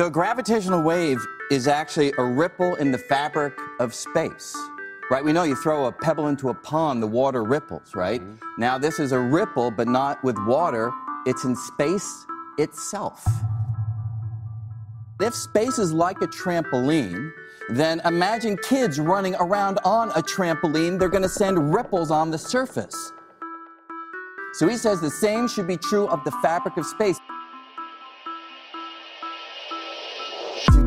So, a gravitational wave is actually a ripple in the fabric of space. Right? We know you throw a pebble into a pond, the water ripples, right? Mm-hmm. Now, this is a ripple, but not with water, it's in space itself. If space is like a trampoline, then imagine kids running around on a trampoline. They're going to send ripples on the surface. So he says the same should be true of the fabric of space.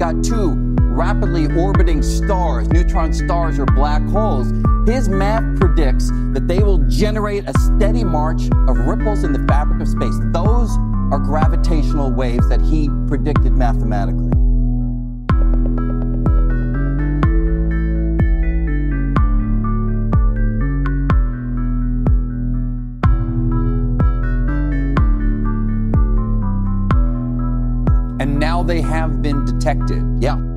Got two rapidly orbiting stars, neutron stars or black holes. His math predicts that they will generate a steady march of ripples in the fabric of space. Those are gravitational waves that he predicted mathematically. They have been detected. Yeah.